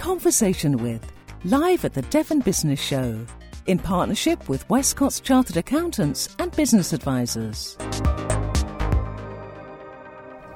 Conversation with, live at the Devon Business Show, in partnership with Westcott's Chartered Accountants and Business Advisors.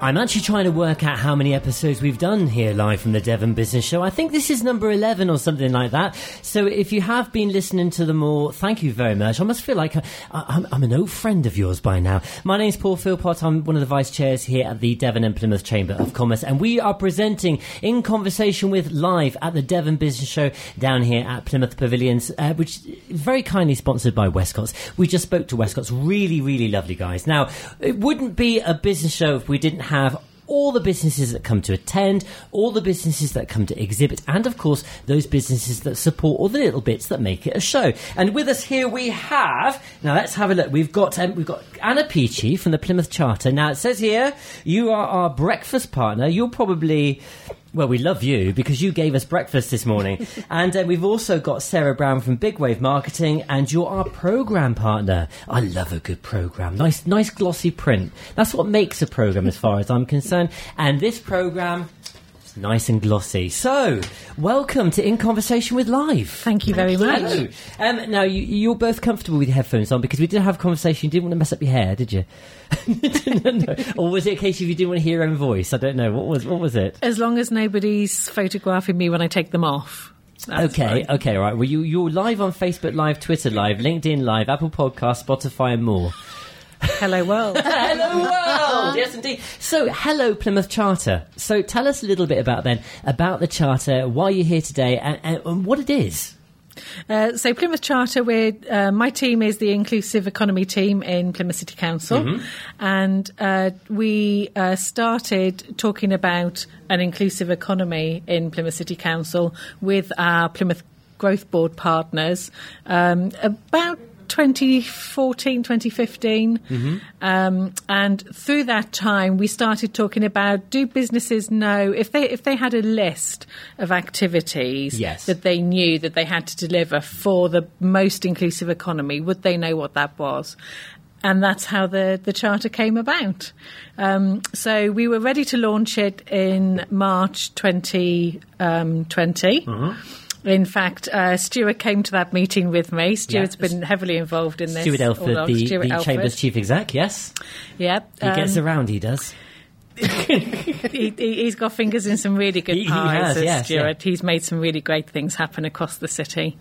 I'm actually trying to work out how many episodes we've done here live from the Devon Business Show. I think this is number 11 or something like that. So if you have been listening to them all, thank you very much. I must feel like I, am I'm an old friend of yours by now. My name's Paul Philpott. I'm one of the vice chairs here at the Devon and Plymouth Chamber of Commerce, and we are presenting in conversation with live at the Devon Business Show down here at Plymouth Pavilions, uh, which is very kindly sponsored by Westcott's. We just spoke to Westcott's. Really, really lovely guys. Now, it wouldn't be a business show if we didn't have have all the businesses that come to attend, all the businesses that come to exhibit, and of course, those businesses that support all the little bits that make it a show. And with us here we have, now let's have a look. We've got, um, we've got Anna Peachy from the Plymouth Charter. Now it says here, you are our breakfast partner. You're probably, well, we love you because you gave us breakfast this morning. and uh, we've also got Sarah Brown from Big Wave Marketing, and you're our program partner. I love a good program. Nice, nice glossy print. That's what makes a program, as far as I'm concerned. And this program. Nice and glossy. So, welcome to In Conversation with Live. Thank you very much. Hello. Um, now, you, you're both comfortable with your headphones on because we did have a conversation. You didn't want to mess up your hair, did you? no, no. Or was it a case of you didn't want to hear your own voice? I don't know. What was what was it? As long as nobody's photographing me when I take them off. That's okay, fine. okay, all right. Well, you, you're live on Facebook Live, Twitter Live, LinkedIn Live, Apple Podcast, Spotify, and more. Hello world. hello world! Yes, indeed. So, hello Plymouth Charter. So, tell us a little bit about then, about the Charter, why you're here today, and, and, what it is. Uh, so Plymouth Charter, we're, uh, my team is the inclusive economy team in Plymouth City Council, Mm-hmm. and uh, we uh, started talking about an inclusive economy in Plymouth City Council with our Plymouth Growth Board partners um, about 2014, 2015. Mm-hmm. Um, and through that time, we started talking about do businesses know if they if they had a list of activities Yes. that they knew that they had to deliver for the most inclusive economy, would they know what that was? And that's how the, the charter came about. Um, so we were ready to launch it in March 2020. In fact, uh, Stuart came to that meeting with me. Stuart's Yeah. been heavily involved in this. Stuart Elford, the, Stuart the Elford. Chamber's Chief Exec, yes? Yeah, He gets um, around, he does. He, he, has got fingers in some really good He- he pies, has, as yes, Stuart. He's made some really great things happen across the city.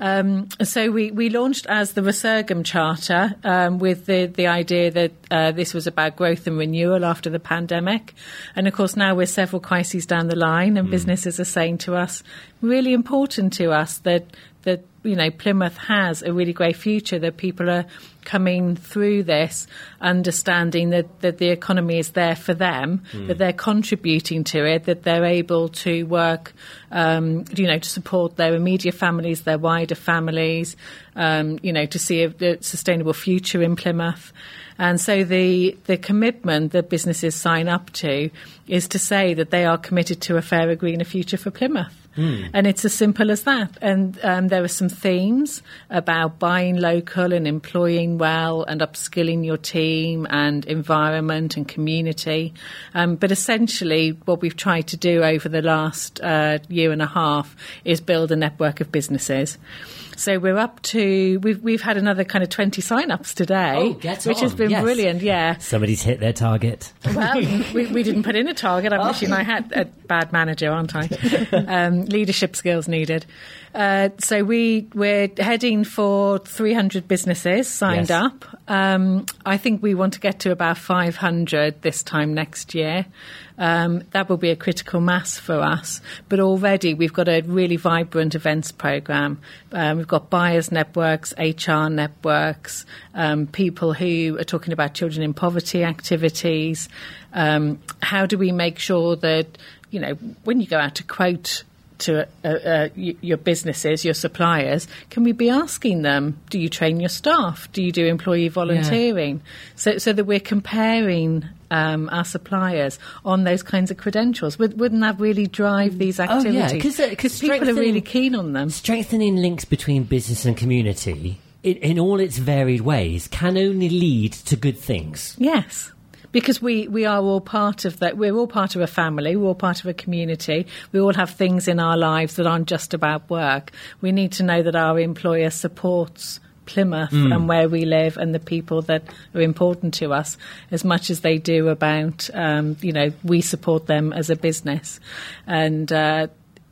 Um, so we, we launched as the Resurgam Charter um, with the, the idea that uh, this was about growth and renewal after the pandemic. And of course, now we're several crises down the line, and businesses are saying to us, really important to us that that you know Plymouth has a really great future. That people are coming through this, understanding that that the economy is there for them, that they're contributing to it, that they're able to work, um, you know, to support their immediate families, their wider families, um, you know, to see a, a sustainable future in Plymouth. And so the, the commitment that businesses sign up to is to say that they are committed to a fairer, greener future for Plymouth. And it's as simple as that. And um, there are some themes about buying local and employing well and upskilling your team and environment and community. Um, but essentially, what we've tried to do over the last uh, year and a half is build a network of businesses. So we're up to we've we've had another kind of twenty sign-ups today, Oh, get which has been yes. brilliant. Yeah. Somebody's hit their target. Well, we, we didn't put in a target. I'm wishing I had a bad manager, aren't I? Um, leadership skills needed. Uh, so we we're heading for 300 businesses signed Yes. up. Um, I think we want to get to about 500 this time next year. Um, that will be a critical mass for us. But already we've got a really vibrant events program. Um, we've got buyers networks, HR networks, um, people who are talking about children in poverty activities. Um, how do we make sure that you know when you go out to quote to uh, uh, your businesses, your suppliers, can we be asking them, do you train your staff? Do you do employee volunteering? So, so that we're comparing um, our suppliers on those kinds of credentials. Would, wouldn't that really drive these activities? Oh, yeah, 'cause, uh, people are really keen on them. Strengthening links between business and community in, in all its varied ways can only lead to good things. Yes. Because we, we are all part of that. We're all part of a family. We're all part of a community. We all have things in our lives that aren't just about work. We need to know that our employer supports Plymouth mm. and where we live and the people that are important to us as much as they do about, um, you know, we support them as a business. And, uh,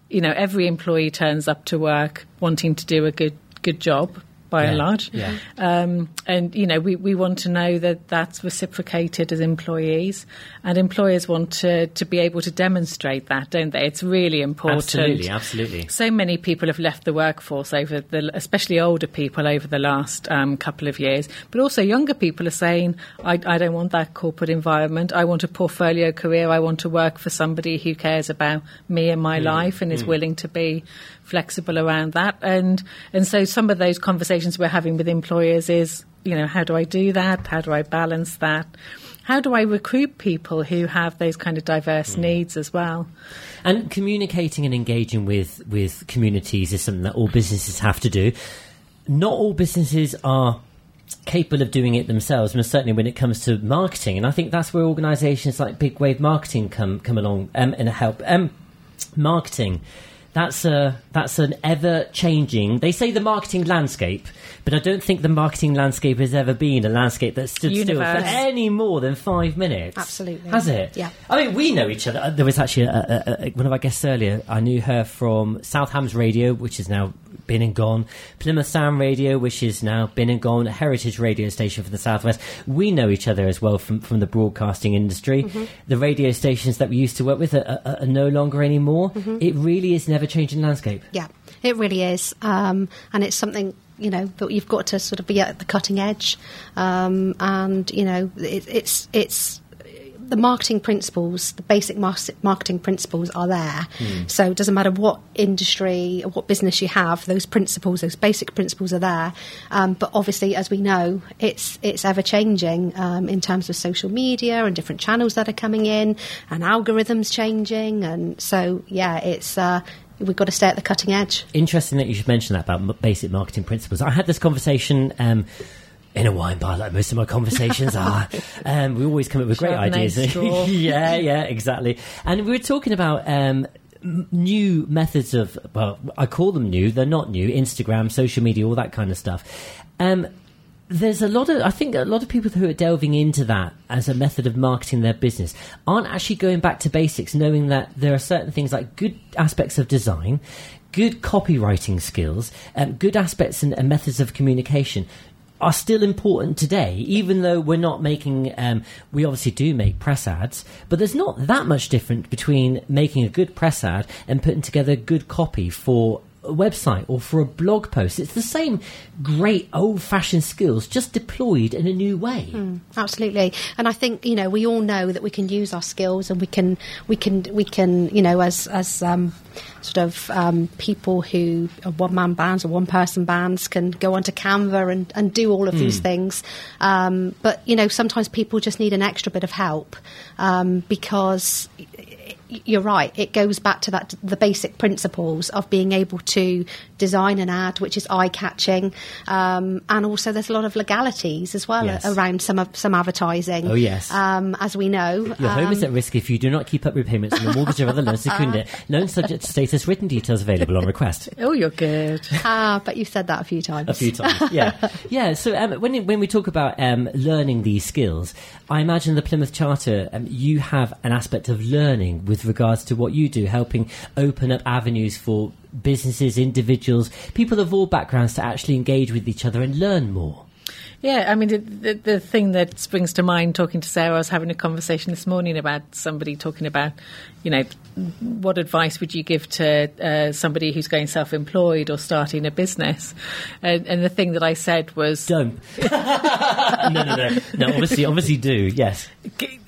you know, every employee turns up to work wanting to do a good good job by yeah, and large. Yeah. Um, and, you know, we, we want to know that that's reciprocated as employees. And employers want to, to be able to demonstrate that, don't they? It's really important. Absolutely, absolutely. So many people have left the workforce over the, especially older people over the last um, couple of years. But also younger people are saying, I, I don't want that corporate environment. I want a portfolio career. I want to work for somebody who cares about me and my mm. life and is mm. willing to be flexible around that. And and so some of those conversations we're having with employers is, you know, how do I do that? How do I balance that? How do I recruit people who have those kind of diverse mm. needs as well? And communicating and engaging with with communities is something that all businesses have to do. Not all businesses are capable of doing it themselves, and certainly when it comes to marketing. And I think that's where organisations like Big Wave Marketing come come along um, and help. Um, marketing that's a that's an ever changing. They say the marketing landscape, but I don't think the marketing landscape has ever been a landscape that stood Universe. still for any more than five minutes. Absolutely, has it? Yeah. I mean, we know each other. There was actually a, a, a, one of our guests earlier. I knew her from South Hams Radio, which is now been and gone. Plymouth Sound Radio, which is now been and gone. a Heritage radio station for the Southwest. We know each other as well from, from the broadcasting industry. Mm-hmm. The radio stations that we used to work with are, are, are no longer anymore. Mm-hmm. It really is never changing landscape. Yeah, it really is. Um, and it's something you know that you've got to sort of be at the cutting edge um, and you know it, it's it's the marketing principles, the basic marketing principles are there. Mm. So it doesn't matter what industry or what business you have, those principles, those basic principles are there. Um, but obviously, as we know, it's it's ever changing um, in terms of social media and different channels that are coming in, and algorithms changing, and so yeah, it's. Uh, we've got to stay at the cutting edge. Interesting that you should mention that about basic marketing principles. I had this conversation um, in a wine bar, like most of my conversations are. Um, we always come up with great ideas. yeah, yeah, exactly. And we were talking about um, new methods of, well, I call them new, they're not new, Instagram, social media, all that kind of stuff. Um, there's a lot of, I think a lot of people who are delving into that as a method of marketing their business aren't actually going back to basics, knowing that there are certain things like good aspects of design, good copywriting skills, um, good aspects and, and, methods of communication are still important today, even though we're not making, um, we obviously do make press ads, but there's not that much difference between making a good press ad and putting together good copy for website or for a blog post. It's the same great old fashioned skills, just deployed in a new way. Mm, absolutely. And I think, you know, we all know that we can use our skills and we can, we can, we can, you know, as, as, um, sort of um, people who are one man bands or one person bands can go onto Canva and, and do all of mm. these things. Um, but, you know, sometimes people just need an extra bit of help um, because you're right. It goes back to that the basic principles of being able to design an ad which is eye catching, um, and also there's a lot of legalities as well yes. around some of some advertising. Oh yes, um, as we know, your home is um, at risk if you do not keep up repayments on your mortgage or other loans secunda. Loan subject status. Written details available on request. Oh, you're good. ah, but you've said that a few times. A few times, yeah, yeah. So um, when when we talk about um, learning these skills, I imagine the Plymouth Charter, um, you have an aspect of learning with regards to what you do, helping open up avenues for businesses, individuals, people of all backgrounds to actually engage with each other and learn more. Yeah, I mean, the, the, the, thing that springs to mind talking to Sarah, I was having a conversation this morning about somebody talking about, you know, what advice would you give to uh, somebody who's going self employed or starting a business? And, and, the thing that I said was. Don't. no, no, no. No, obviously, obviously do, yes.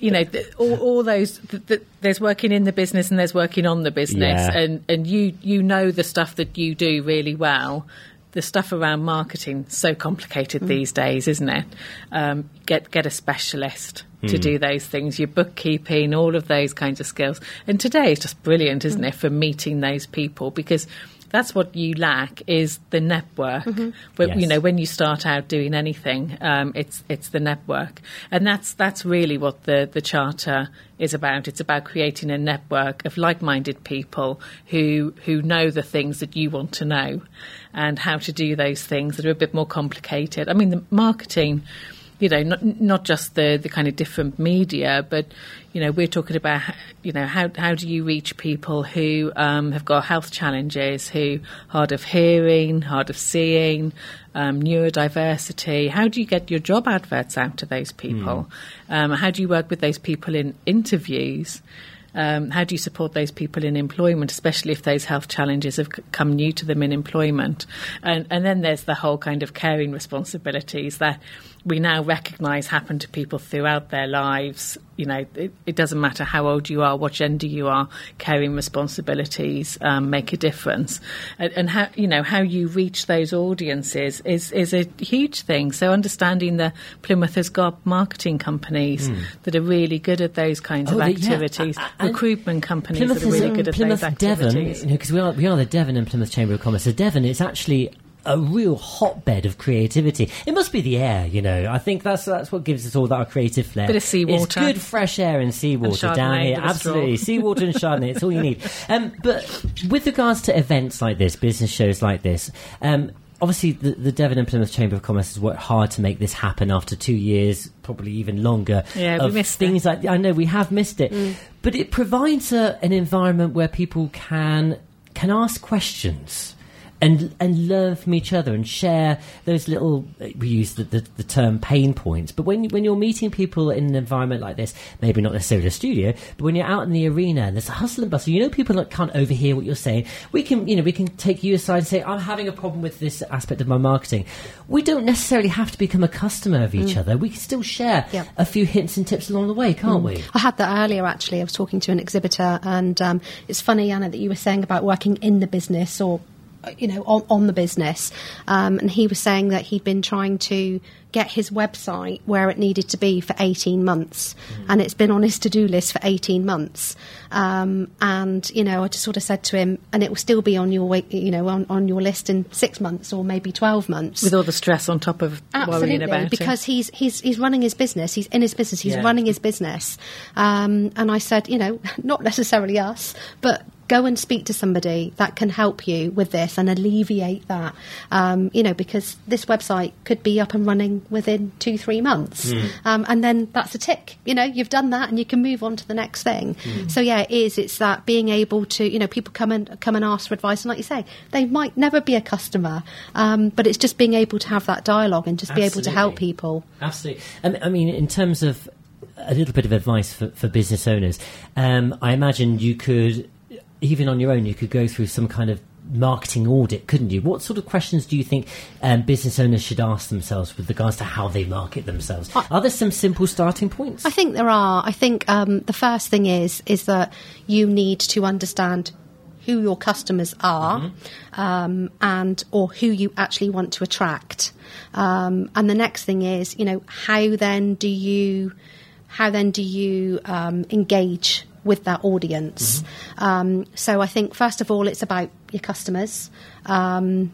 You know, all, all those. The, there's working in the business and there's working on the business. Yeah. And, and you, you know the stuff that you do really well the stuff around marketing so complicated mm. these days, isn't it? Um, get get a specialist mm. to do those things. Your bookkeeping, all of those kinds of skills. And today is just brilliant, isn't mm. it, for meeting those people because that's what you lack is the network. But you Yes. know, when you start out doing anything, um, it's it's the network, and that's that's really what the the charter is about. It's about creating a network of like-minded people who who know the things that you want to know, and how to do those things that are a bit more complicated. I mean, the marketing you know, not not just the the kind of different media, but you know, we're talking about you know how how do you reach people who um, have got health challenges, who hard of hearing, hard of seeing, um, neurodiversity. How do you get your job adverts out to those people? Um, how do you work with those people in interviews? Um, how do you support those people in employment, especially if those health challenges have c- come new to them in employment? And, and then there's the whole kind of caring responsibilities that we now recognise happen to people throughout their lives. You know, it, it doesn't matter how old you are, what gender you are, caring responsibilities um, make a difference. And, and how you know how you reach those audiences is is a huge thing. So understanding that Plymouth has got marketing companies that are really good at those kinds Oh, of yeah. activities, a- and recruitment companies Plymouth that are really good at Plymouth those Devon, activities. because we are we are the Devon and Plymouth Chamber of Commerce. So Devon, it's actually a real hotbed of creativity. It must be the air, you know. I think that's that's what gives us all that our creative flair. Bit of seawater. It's good fresh air and seawater And down here. bit of straw. Absolutely, seawater and Chardonnay. It's all you need. Um, but with regards to events like this, business shows like this. Um, Obviously, the, the Devon and Plymouth Chamber of Commerce has worked hard to make this happen after two years, probably even longer. Yeah, we missed things like I know we have missed it, Mm. but it provides a, an environment where people can can ask questions and and learn from each other and share those little we use the, the, the term pain points. But when when you're meeting people in an environment like this maybe not necessarily a studio but when you're out in the arena and there's a hustle and bustle you know people that can't overhear what you're saying. We can you know we can take you aside and say I'm having a problem with this aspect of my marketing. We don't necessarily have to become a customer of each other. We can still share Yeah. a few hints and tips along the way can't we? I had that earlier actually. I was talking to an exhibitor, and um, it's funny, Anna, that you were saying about working in the business or, you know, on, on the business. Um, and he was saying that he'd been trying to get his website where it needed to be for 18 months, and it's been on his to do list for 18 months. Um, and, you know, I just sort of said to him, and it will still be on your, you know, on, on your list in six months or maybe 12 months. with all the stress on top of worrying about it. because he's he's he's running his business. He's in his business. He's Yeah. running his business. Um, and I said, you know, not necessarily us, but go and speak to somebody that can help you with this and alleviate that. Um, you know, because this website could be up and running within two three months, um, and then that's a tick. You know, you've done that, and you can move on to the next thing. So yeah, it is. It's that being able to, you know, people come and come and ask for advice, and like you say, they might never be a customer, um, but it's just being able to have that dialogue and just be able to help people. Absolutely. I mean, in terms of a little bit of advice for, for business owners, um, I imagine you could, even on your own, you could go through some kind of marketing audit, couldn't you? What sort of questions do you think um, business owners should ask themselves with regards to how they market themselves? Are there some simple starting points? I think there are. I think um, the first thing is is that you need to understand who your customers are um, and or who you actually want to attract. Um, and the next thing is, you know, how then do you how then do you um, engage with that audience? Um, so I think first of all, it's about your customers. Um,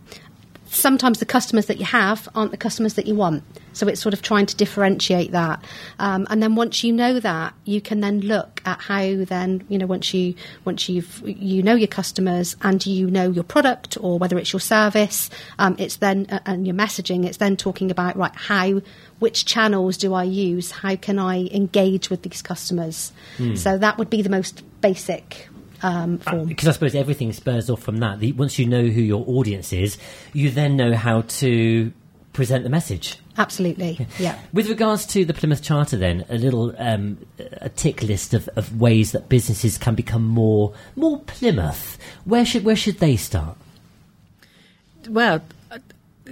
sometimes the customers that you have aren't the customers that you want. So it's sort of trying to differentiate that. Um, and then once you know that, you can then look at how then, you know, once you once you've you know your customers and you know your product or whether it's your service, um, it's then uh, and your messaging, it's then talking about right how which channels do I use? How can I engage with these customers? So that would be the most basic um, form. Because I suppose everything spurs off from that. The, once you know who your audience is, you then know how to present the message. Absolutely, yeah. With regards to the Plymouth Charter, then a little um, a tick list of, of ways that businesses can become more more Plymouth. Where should where should they start? well, a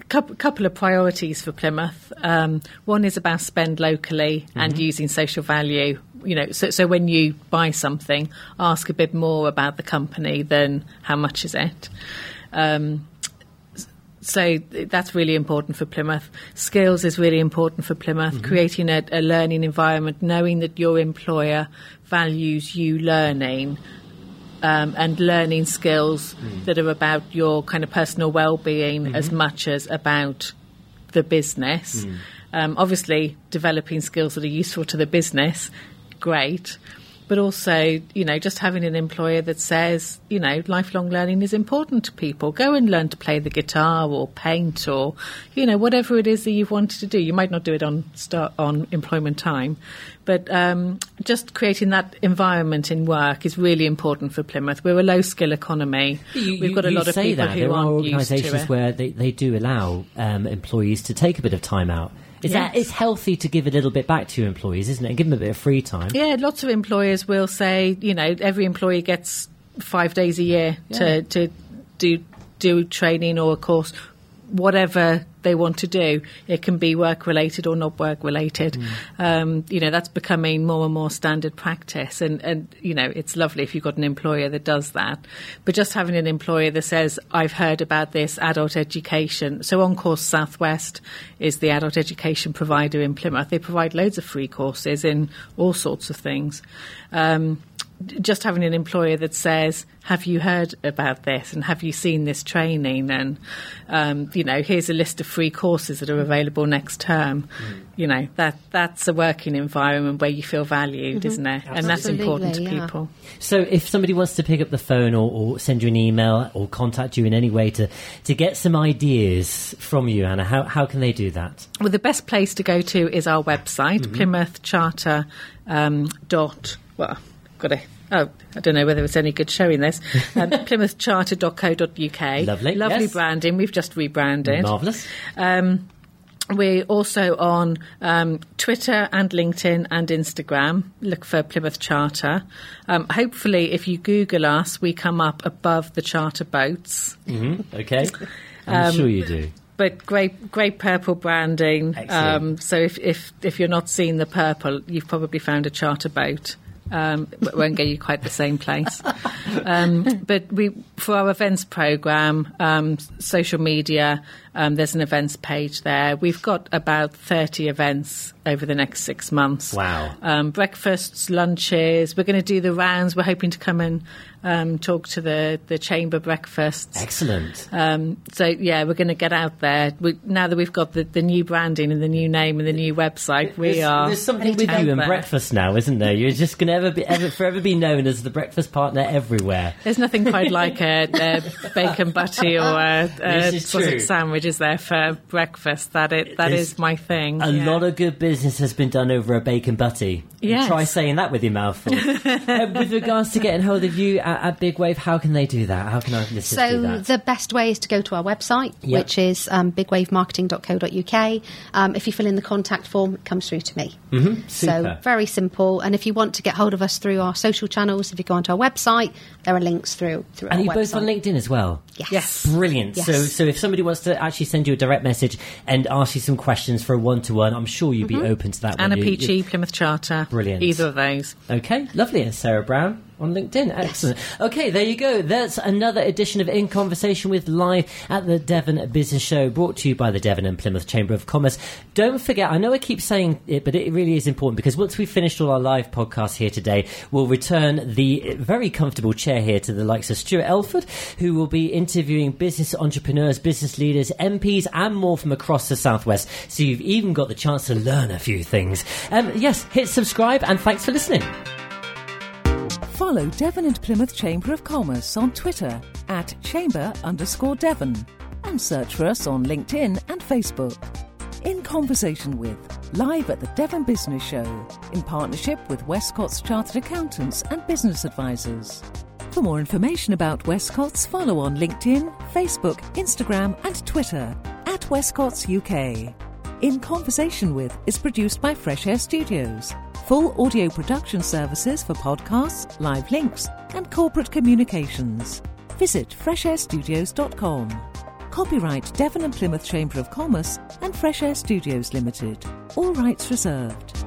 couple, couple of priorities for Plymouth. Um, one is about spend locally and using social value. You know, so, so when you buy something, ask a bit more about the company than how much is it. Um, s- so that's really important for Plymouth. Skills is really important for Plymouth. Creating a, a learning environment, knowing that your employer values you learning um, and learning skills that are about your kind of personal well-being as much as about the business. Um, obviously, developing skills that are useful to the business, great. But also, you know, just having an employer that says, you know, lifelong learning is important to people. Go and learn to play the guitar or paint or, you know, whatever it is that you've wanted to do. You might not do it on start on employment time, but um, just creating that environment in work is really important for Plymouth. We're a low skill economy. You- We've you- got a lot of people that. who there are aren't to organisations where they, they do allow um, employees to take a bit of time out. Is that it's healthy to give a little bit back to your employees, isn't it? And give them a bit of free time. Yeah, lots of employers will say, you know, every employee gets five days a year to, to do do training or a course, whatever they want to do. It can be work related or not work related. Um, you know, that's becoming more and more standard practice, and and you know, it's lovely if you've got an employer that does that. But just having an employer that says, "I've heard about this adult education," so On Course Southwest is the adult education provider in Plymouth. They provide loads of free courses in all sorts of things. Um, just having an employer that says, "Have you heard about this? And have you seen this training?" And um, you know, here's a list of free courses that are available next term. You know, that that's a working environment where you feel valued, isn't it? And that's important to yeah. people. So if somebody wants to pick up the phone or, or send you an email or contact you in any way to, to get some ideas from you, Anna, how, how can they do that? Well, the best place to go to is our website, Plymouth Charter um, dot. Well, got to. Oh, I don't know whether it's any good showing this. Um, PlymouthCharter.co.uk. Lovely, lovely yes. branding. We've just rebranded. Marvellous. Um, we're also on um, Twitter and LinkedIn and Instagram. Look for Plymouth Charter. Um, hopefully, if you Google us, we come up above the charter boats. Okay. I'm sure you do. But great, great purple branding. Um, so if, if if you're not seeing the purple, you've probably found a charter boat. Um, won't get you quite the same place. Um, but we, for our events program, um, social media, um, there's an events page there. We've got about 30 events over the next six months. Wow. Um, breakfasts, lunches. We're going to do the rounds. We're hoping to come and um, talk to the, the chamber breakfasts. Excellent. Um, so yeah, we're going to get out there. We, now that we've got the, the new branding and the new name and the new website, we there's, are. There's something with you and breakfast now, isn't there? You're just going to ever be, ever, forever be known as the breakfast partner everywhere. There's nothing quite like a, a bacon butty or a, a sausage true. sandwich, is there for breakfast? That it that There's is my thing. A yeah. lot of good business has been done over a bacon butty. Yes. Try saying that with your mouth full. uh, with regards to getting hold of you at, at Big Wave, how can they do that? How can our listeners do So that? the best way is to go to our website, Yep. which is um, bigwavemarketing.co.uk. Um, if you fill in the contact form, it comes through to me. Mm-hmm. So very simple. And if you want to get hold of us through our social channels, if you go onto our website, there are links through through and you website. both on LinkedIn as well. Yes. Yes. Brilliant. Yes. So, so if somebody wants to actually send you a direct message and ask you some questions for a one-to-one, I'm sure you'd be mm-hmm. open to that. Anna? Peachy, Plymouth Charter. Brilliant. Either of those. Okay, lovely. And Sarah Brown on LinkedIn. Excellent. Okay, there you go. That's another edition of In Conversation with Live at the Devon Business Show, brought to you by the Devon and Plymouth Chamber of Commerce. Don't forget, I know I keep saying it, but it really is important because once we've finished all our live podcasts here today, we'll return the very comfortable chair here to the likes of Stuart Elford, who will be interviewing business entrepreneurs, business leaders, MPs, and more from across the Southwest. So you've even got the chance to learn a few things. Um, yes, hit subscribe and thanks for listening. Follow Devon and Plymouth Chamber of Commerce on Twitter at chamber underscore Devon and search for us on LinkedIn and Facebook. In Conversation with, live at the Devon Business Show, in partnership with Westcott's Chartered Accountants and Business Advisors. For more information about Westcott's, follow on LinkedIn, Facebook, Instagram, and Twitter at Westcott's UK. In Conversation with is produced by Fresh Air Studios. Full audio production services for podcasts, live links, and corporate communications. Visit freshairstudios.com. Copyright Devon and Plymouth Chamber of Commerce and Fresh Air Studios Limited. All rights reserved.